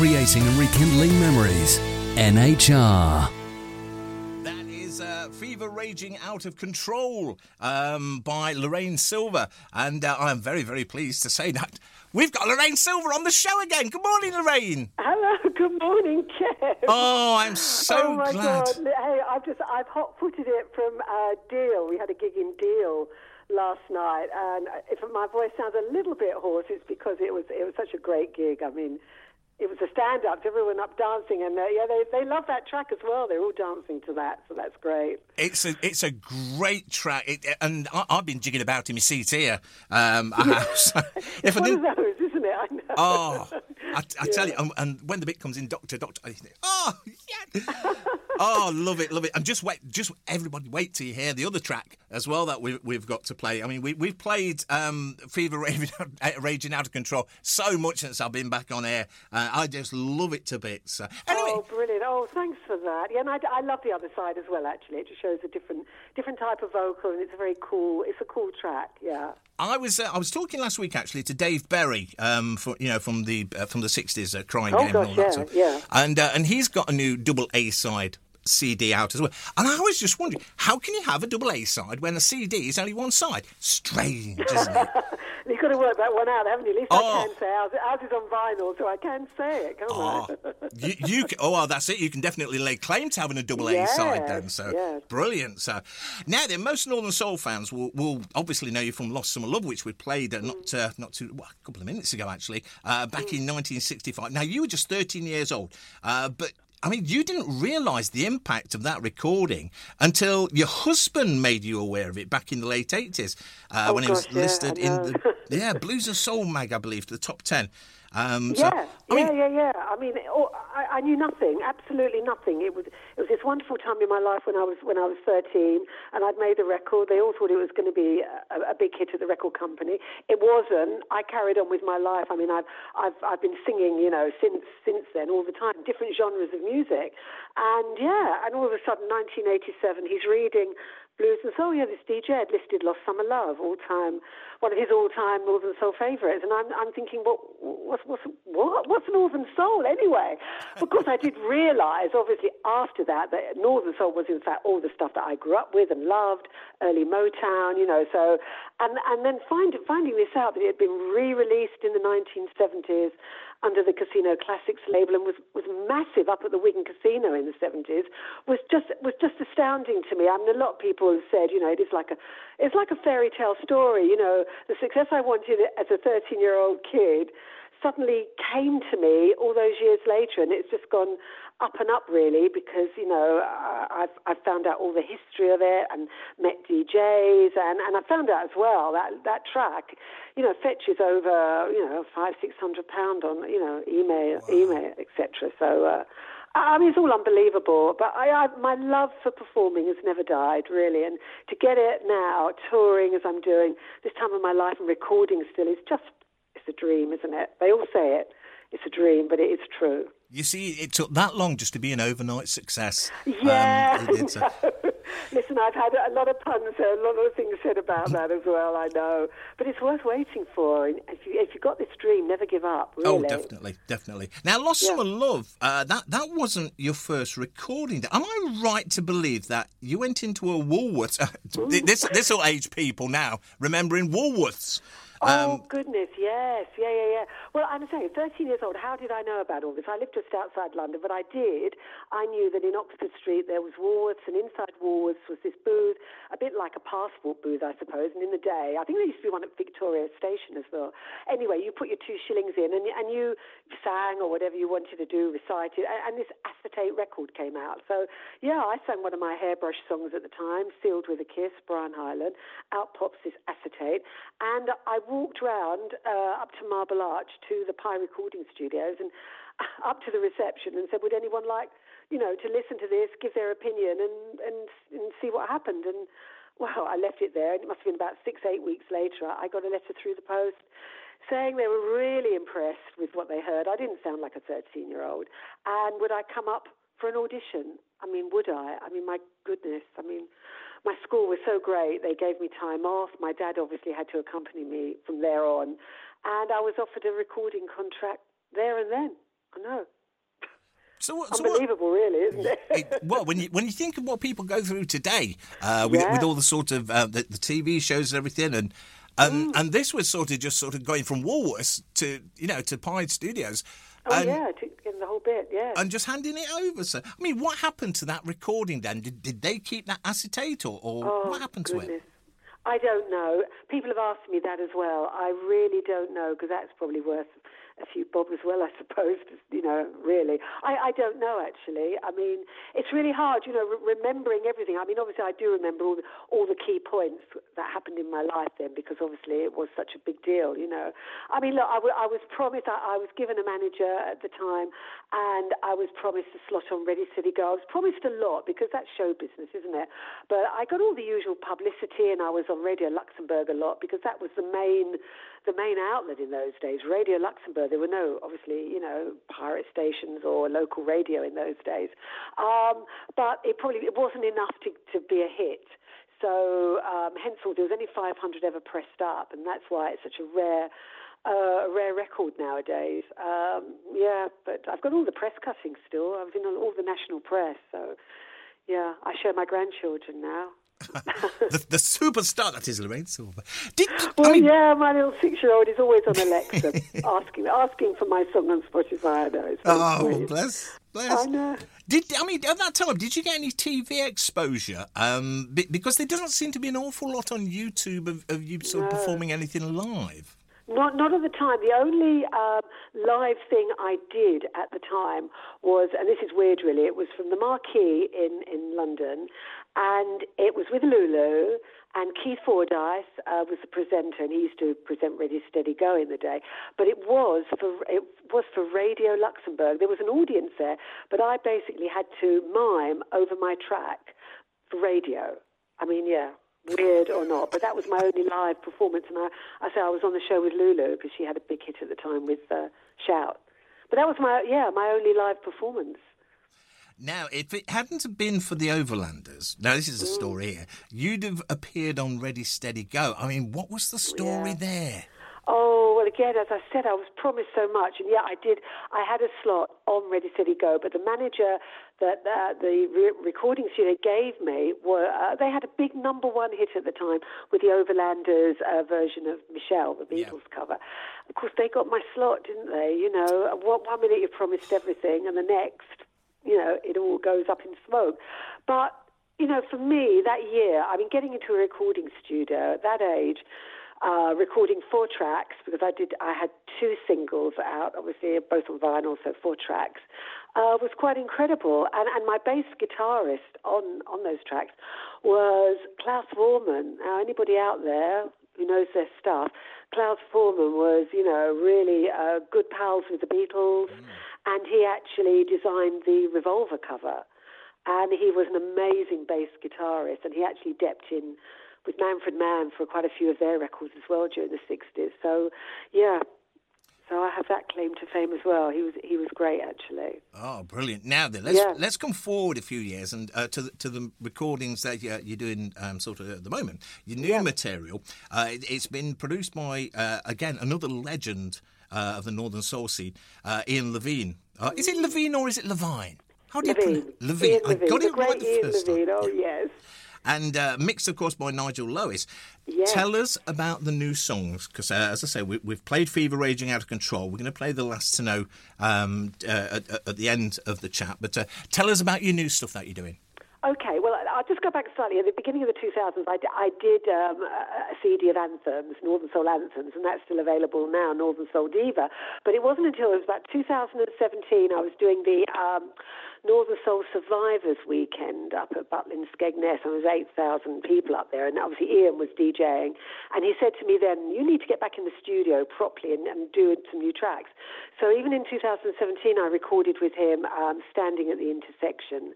Creating and rekindling memories. NHR. That is uh, Fever Raging Out of Control um, by Lorraine Silver. And uh, I'm very, very pleased to say that we've got Lorraine Silver on the show again. Good morning, Lorraine. Hello, good morning, Kev. Oh, I'm so oh my glad. God! Hey, I've just I've hot footed it from uh, Deal. We had a gig in Deal last night, and if my voice sounds a little bit hoarse, it's because it was it was such a great gig. I mean, it was a stand up, everyone up dancing, and uh, yeah, they they love that track as well. They're all dancing to that, so that's great. It's a it's a great track, it, and I, I've been jigging about in my seat here. Um, I have. So if I of those, isn't it? I know. Oh, I, I tell you, and, and when the bit comes in, Doctor, Doctor, oh, yeah. oh, love it, love it. And just wait, just everybody wait till you hear the other track as well that we, we've got to play. I mean, we, we've played um, Fever Raging, Raging Out of Control so much since I've been back on air. Uh, I just love it to bits. Uh, anyway, Oh, brilliant! Oh, thanks for that. Yeah, and I, I love the other side as well. Actually, it just shows a different different type of vocal, and it's a very cool. It's a cool track. Yeah. I was uh, I was talking last week actually to Dave Berry, um, for, you know from the uh, from the sixties, uh, Crying Oh, Game gosh, and all that yeah, stuff. yeah. And uh, and he's got a new double A side CD out as well. And I was just wondering, how can you have a double A side when a CD is only one side? Strange, isn't it? You've got to work that one out, haven't you? At least Oh. I can say ours, ours is on vinyl, so I can say it, can't Oh, I? you, you can, oh, well, that's it. You can definitely lay claim to having a double A side then. So yes. brilliant. So now then, most Northern Soul fans will, will obviously know you from Lost Summer Love, which we played uh, not uh, not too well, a couple of minutes ago actually, uh, back in 1965. Now you were just 13 years old, uh, but. I mean, you didn't realise the impact of that recording until your husband made you aware of it back in the late 80s uh, Oh, when it was gosh, yeah, listed in the yeah Blues and Soul mag, I believe, to the top 10. Um, so, Yeah, I mean, yeah, yeah, yeah. I mean, I, I knew nothing, absolutely nothing. It was it was this wonderful time in my life when I was when I was 13, and I'd made the record. They all thought it was going to be a, a big hit at the record company. It wasn't. I carried on with my life. I mean, I've I've I've been singing, you know, since since then all the time, different genres of music, and yeah, and all of a sudden, 1987, he's reading blues and soul. Oh, yeah, this DJ had listed "Lost Summer Love" all time, one of his all-time Northern Soul favourites, and I'm I'm thinking, what what's what's what what's Northern Soul anyway? Of course, I did realise, obviously, after that, that Northern Soul was in fact all the stuff that I grew up with and loved, early Motown, you know. So, and and then find, finding this out that it had been re-released in the 1970s under the Casino Classics label and was, was massive up at the Wigan Casino in the 70s was just was just astounding to me. I mean, a lot of people have said, you know, it is like a it's like a fairy tale story. You know, the success I wanted as a 13 year old kid suddenly came to me all those years later, and it's just gone up and up really because you know I've I've found out all the history of it and met DJs and and I found out as well that that track you know fetches over you know five six hundred pound on you know email email etc. So. Uh, I mean, it's all unbelievable, but I, I, my love for performing has never died, really. And to get it now, touring as I'm doing this time of my life and recording still, is just, it's a dream, isn't it? They all say it. It's a dream, but it is true. You see, it took that long just to be an overnight success. Yeah. Um, it- a- Listen, I've had a lot of puns, a lot of things said about that as well. I know, but it's worth waiting for. If you if you got this dream, never give up. Really. Oh, definitely, definitely. Now, Lost Yeah. Summer Love, uh, that that wasn't your first recording. Am I right to believe that you went into a Woolworths? this this will age people now remembering Woolworths. Oh Um, goodness, yes, yeah, yeah, yeah. Well, I'm saying, 13 years old. How did I know about all this? I lived just outside London, but I did. I knew that in Oxford Street there was Woolworths, and inside Woolworths was this booth, a bit like a passport booth, I suppose. And in the day, I think there used to be one at Victoria Station as well. Anyway, you put your two shillings in, and and you sang or whatever you wanted to do, recited, and, and this acetate record came out. So yeah, I sang one of my hairbrush songs at the time, "Sealed with a Kiss," Brian Hyland. Out pops this acetate, and I walked round uh, up to Marble Arch to the Pye Recording Studios and up to the reception and said, "Would anyone like, you know, to listen to this, give their opinion, and and and see what happened?" And well, I left it there, and it must have been about six, eight weeks later. I got a letter through the post saying they were really impressed with what they heard. I didn't sound like a 13 year old. And would I come up for an audition? I mean, would I? I mean, my goodness. I mean, my school was so great. They gave me time off. My dad obviously had to accompany me from there on. And I was offered a recording contract there and then. I know. So, what- so what- Unbelievable, really, isn't it? it, well, when you when you think of what people go through today, uh, with, Yeah. with all the sort of uh, the, the TV shows and everything, and and, Mm. and this was sort of just sort of going from Woolworths to you know to Pied Studios, oh, yeah, to the whole bit, yeah. and just handing it over. So, I mean, what happened to that recording then? Did, did they keep that acetate, or, or Oh, what happened to it? I don't know. People have asked me that as well. I really don't know because that's probably worth a few bob as well, I suppose. You know, really, I, I don't know actually. I mean, it's really hard. You know, re- remembering everything. I mean, obviously, I do remember all the, all the key points that happened in my life then because obviously it was such a big deal. You know, I mean, look, I, w- I was promised. I, I was given a manager at the time, and I was promised a slot on Ready Steady Go. I was promised a lot because that's show business, isn't it? But I got all the usual publicity, and I was on Radio Luxembourg a lot because that was the main, the main outlet in those days. Radio Luxembourg. There were no, obviously, you know, pirate stations or local radio in those days. Um, but it probably it wasn't enough to, to be a hit. So um, henceforth, there was only 500 ever pressed up, and that's why it's such a rare, uh, rare record nowadays. Um, yeah, but I've got all the press cuttings still. I was in all the national press, so yeah, I show my grandchildren now. The, the superstar that is Lorraine Silver. Did, Well, I mean, yeah, my little six-year-old is always on Alexa, asking asking for my song on Spotify. I know. Oh, sweet. bless, bless. I know. Did I mean at that time? Did you get any TV exposure? Um, because there doesn't seem to be an awful lot on YouTube of, of you sort of performing anything live. Not, not at the time. The only um, live thing I did at the time was, and this is weird really, it was from the Marquee in, in London, and it was with Lulu, and Keith Fordyce uh, was the presenter, and he used to present Ready Steady Go in the day. But it was for it was for Radio Luxembourg. There was an audience there, but I basically had to mime over my track for radio. I mean, yeah, weird or not, but that was my only live performance. And I, I say I was on the show with Lulu because she had a big hit at the time with uh, Shout. But that was my yeah my only live performance. Now, if it hadn't been for the Overlanders, now this is a story here, you'd have appeared on Ready Steady Go. I mean, what was the story Yeah. there? Oh well, again, as I said, I was promised so much, and yeah, I did. I had a slot on Ready Steady Go, but the manager that uh, the re- recording studio gave me were uh, they had a big number one hit at the time with the Overlanders uh, version of Michelle, the Yeah. Beatles cover. Of course, they got my slot, didn't they? You know, one, one minute you promised everything, and the next, you know, it all goes up in smoke. But you know, for me, that year, I mean, getting into a recording studio at that age, uh, recording four tracks because I did, I had two singles out, obviously both on vinyl, so four tracks, uh, was quite incredible. And and my bass guitarist on on those tracks was Klaus Voormann. Now, anybody out there who knows their stuff, Klaus Voormann was, you know, really uh, good pals with the Beatles, and he actually designed the Revolver cover and he was an amazing bass guitarist, and he actually depped in with Manfred Mann for quite a few of their records as well during the 60s. So, yeah, so I have that claim to fame as well. He was he was great actually. Oh, brilliant! Now then, let's Yeah. let's come forward a few years and uh, to the, to the recordings that you're, you're doing um, sort of at the moment. Your new material, uh, it, it's been produced by uh, again another legend uh, of the Northern Soul scene, uh, Ian Levine. Uh, is it Levine or is it Levine? How do you Levine, pronounce Levine? Ian I Levine, got the it right the first Levine. time. Oh yes. And uh, mixed, of course, by Nigel Lowis. Yes. Tell us about the new songs, because uh, as I say, we, we've played Fever Raging Out of Control. We're going to play the last to know um, uh, at, at the end of the chat. But uh, tell us about your new stuff that you're doing. Okay, well, I- I'll just go back slightly. At the beginning of the 2000s, I, d- I did um, a a CD of anthems, Northern Soul anthems, and that's still available now, Northern Soul Diva. But it wasn't until it was about 2017 I was doing the um, Northern Soul Survivors weekend up at Butlin Skegness. There was 8,000 people up there, and obviously Ian was DJing. And he said to me then, you need to get back in the studio properly and, and do some new tracks. So even in 2017, I recorded with him um, Standing at the Intersection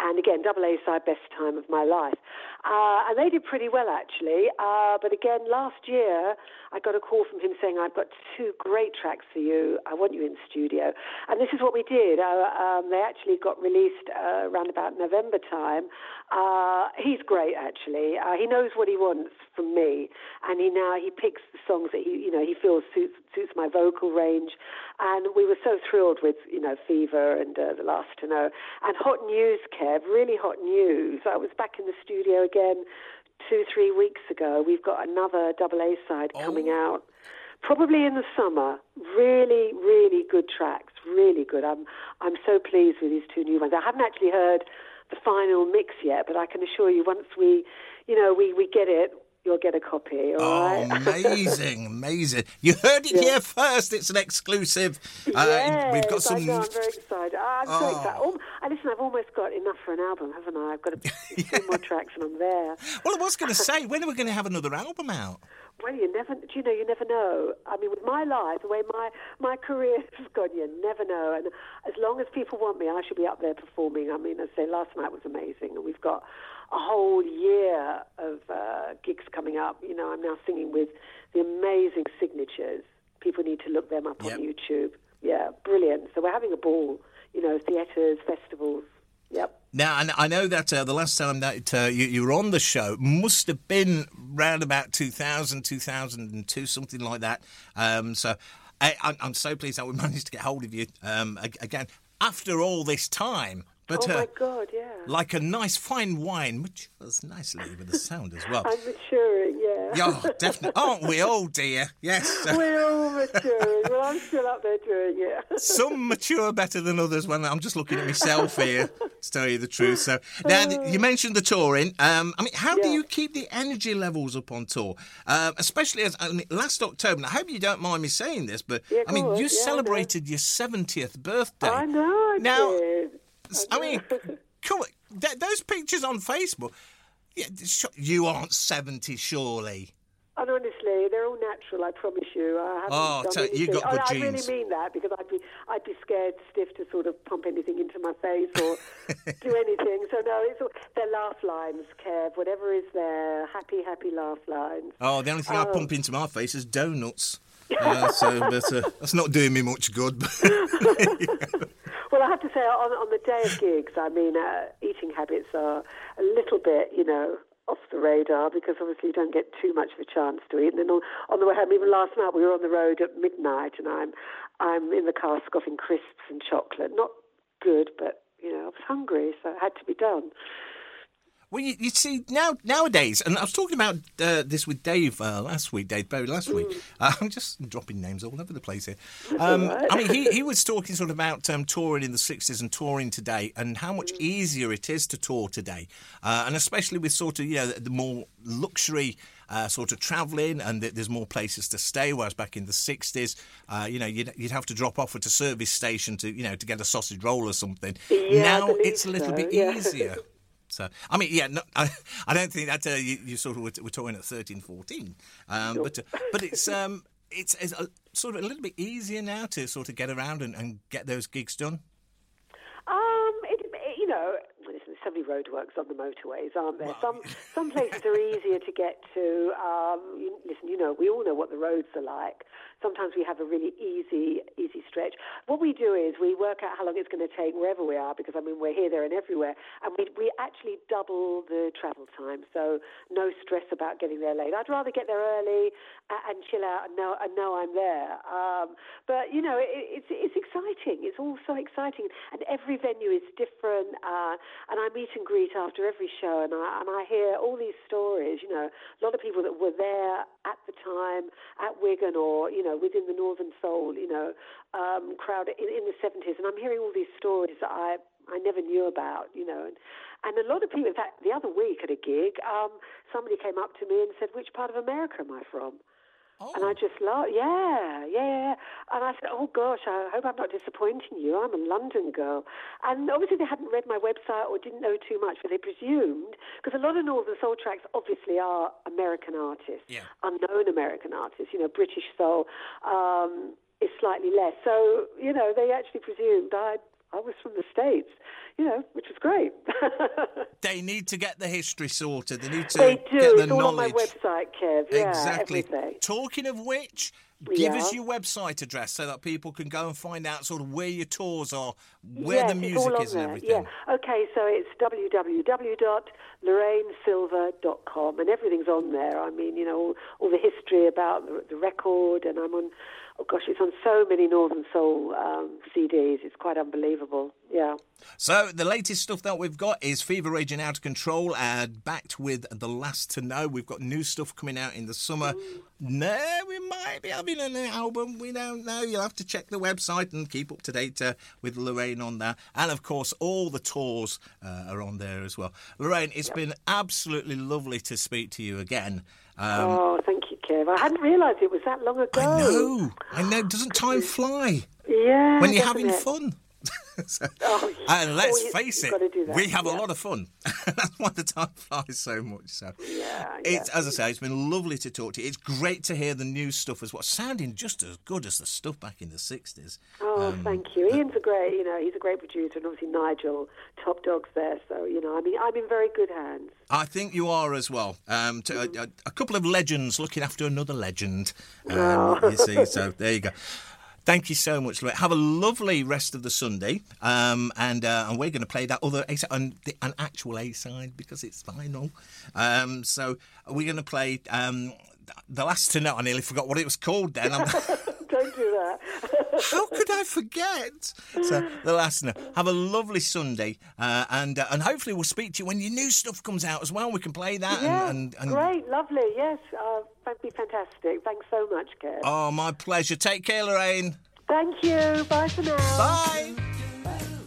and again, double A side, best time of my life. Uh, and they did pretty well, actually. Uh, but again, last year, I got a call from him saying, I've got two great tracks for you. I want you in the studio. And this is what we did. Uh, um, they actually got got released uh, around about November time. Uh, he's great, actually. Uh, he knows what he wants from me, and he now he picks the songs that he you know he feels suits suits my vocal range. And we were so thrilled with you know Fever and uh, The Last to Know and Hot News, Kev. Really hot news. I was back in the studio again two three weeks ago. We've got another double A side Oh. coming out probably in the summer. Really, really good tracks. Really good. I'm I'm so pleased with these two new ones. I haven't actually heard the final mix yet, but I can assure you, once we, you know, we, we get it, you'll get a copy. Oh, right. amazing, amazing. You heard it here first. It's an exclusive. Uh, yes, we've got I some. know, I'm very excited. I'm so Oh. excited. Oh, and listen, I've almost got enough for an album, haven't I? I've got a few more tracks, and I'm there. Well, I was going to say, when are we going to have another album out? Well, you never, you know, you never know. I mean, with my life, the way my, my career has gone, you never know. And as long as people want me, I should be up there performing. I mean, as I say, last night was amazing, and we've got a whole year of uh, gigs coming up. You know, I'm now singing with the amazing signatures. People need to look them up Yep. on YouTube. Yeah, brilliant. So we're having a ball. You know, theatres, festivals. Yep. Now, I know that uh, the last time that uh, you, you were on the show must have been round about 2000, 2002, something like that. Um, so I, I'm so pleased that we managed to get hold of you um, again after all this time. But oh uh, my God, yeah. like a nice fine wine matures nicely with the sound as well. I'm maturing, yeah. Yeah, definitely. Aren't we all, dear? Yes. Uh, We're all maturing. well, I'm still up there doing it. some mature better than others. When I'm just looking at myself here, to tell you the truth. So now you mentioned the touring. Um, I mean, how do you keep the energy levels up on tour? Um, especially as I mean, last October. And I hope you don't mind me saying this, but Yeah, I mean, on. you Yeah, celebrated your 70th birthday. I know. I Now, did. I mean, come on, th- those pictures on Facebook. Yeah, sh- you aren't 70, surely. And honestly, they're all natural. I promise you. I haven't Oh, done so you got good I, I really mean that because I'd be, I'd be scared stiff to sort of pump anything into my face or do anything. So no, it's all, they're laugh lines, Kev. Whatever is there, happy, happy laugh lines. Oh, the only thing I pump into my face is donuts. Uh, so, but uh, that's not doing me much good. Well, I have to say, on, on the day of gigs, I mean, uh, eating habits are a little bit, you know, off the radar because obviously you don't get too much of a chance to eat. And then on, on the way home, even last night, we were on the road at midnight, and I'm I'm in the car scoffing crisps and chocolate. Not good, but you know, I was hungry, so it had to be done. Well, you, you see now nowadays, and I was talking about uh, this with Dave uh, last week, Dave Bowie last week. Uh, I'm just dropping names all over the place here. Um, right. I mean, he, he was talking sort of about um, touring in the '60s and touring today, and how much easier it is to tour today, uh, and especially with sort of you know the, the more luxury. Uh, sort of travelling, and th- there's more places to stay. Whereas back in the '60s, uh, you know, you'd, you'd have to drop off at a service station to, you know, to get a sausage roll or something. Yeah, now it's a little so, bit yeah. easier. So, I mean, yeah, no, I, I don't think that uh, you, you sort of were, were talking at 13, 14. Um, but, uh, but it's, um, it's, it's a, sort of a little bit easier now to sort of get around and, and get those gigs done. Um, it, you know, so many roadworks on the motorways, aren't there? Some some places are easier to get to. Um, listen, you know, we all know what the roads are like. Sometimes we have a really easy easy stretch. What we do is we work out how long it's going to take wherever we are, because I mean we're here, there, and everywhere, and we we actually double the travel time, so no stress about getting there late. I'd rather get there early and, and chill out and know and know I'm there. Um, but you know, it, it's it's exciting. It's all so exciting, and every venue is different. Uh, and I meet and greet after every show, and I and I hear all these stories. You know, a lot of people that were there at the time at Wigan or you know within the Northern Soul. You know, um, crowd in, in the seventies, and I'm hearing all these stories that I I never knew about. You know, and and a lot of people. In fact, the other week at a gig, um, somebody came up to me and said, "Which part of America am I from?" And I just laughed. Yeah, yeah, yeah. And I said, oh gosh, I hope I'm not disappointing you. I'm a London girl. And obviously they hadn't read my website or didn't know too much, but they presumed, because a lot of Northern Soul tracks obviously are American artists, Yeah. unknown American artists, you know, British Soul um, is slightly less. So, you know, they actually presumed I'd I was from the States, you know, which was great. They need to get the history sorted. They need to they do. get the it's all on my website, Kev. Yeah, exactly. everything. Talking of which, give us your website address so that people can go and find out sort of where your tours are, where yes, the music is, and there. everything. Yeah. Okay, so it's www.lorrainesilver.com and everything's on there. I mean, you know, all, all the history about the, the record, and I'm on. Oh gosh, it's on so many Northern Soul um, CDs. It's quite unbelievable. Yeah. So the latest stuff that we've got is Fever Raging Out of Control, and backed with The Last to Know. We've got new stuff coming out in the summer. No, we might be having an album. We don't know. You'll have to check the website and keep up to date uh, with Lorraine on that. And of course, all the tours uh, are on there as well. Lorraine, it's been absolutely lovely to speak to you again. Um, oh, Kev. I hadn't realised it was that long ago. I know. I know. Doesn't time fly Yeah. when you're having it? fun? So- Oh, and let's oh, face it, gotta do that, we have a lot of fun. That's why the time flies so much. So, Yeah, it's yeah. as I say, it's been lovely to talk to you. It's great to hear the new stuff as well, sounding just as good as the stuff back in the '60s. Oh, Um, thank you. Ian's a great, you know, he's a great producer, and obviously Nigel, top dogs there. So, you know, I mean, I'm in very good hands. I think you are as well. Um, to, a, a, a couple of legends looking after another legend. Um, Oh. You see, so there you go. Thank you so much, Lorraine. Have a lovely rest of the Sunday, um, and uh, and we're going to play that other A side, an, an actual A side because it's vinyl. Um, so we're going to play um, the last to know. I nearly forgot what it was called. Then Don't do that. how could I forget? So the last to. Have a lovely Sunday, uh, and uh, and hopefully we'll speak to you when your new stuff comes out as well. We can play that yeah, and, and, and great, lovely. Yes, uh, that'd be fantastic. Thanks so much, Kev. Oh, my pleasure. Take care, Lorraine. Thank you. Bye for now. Bye. Bye.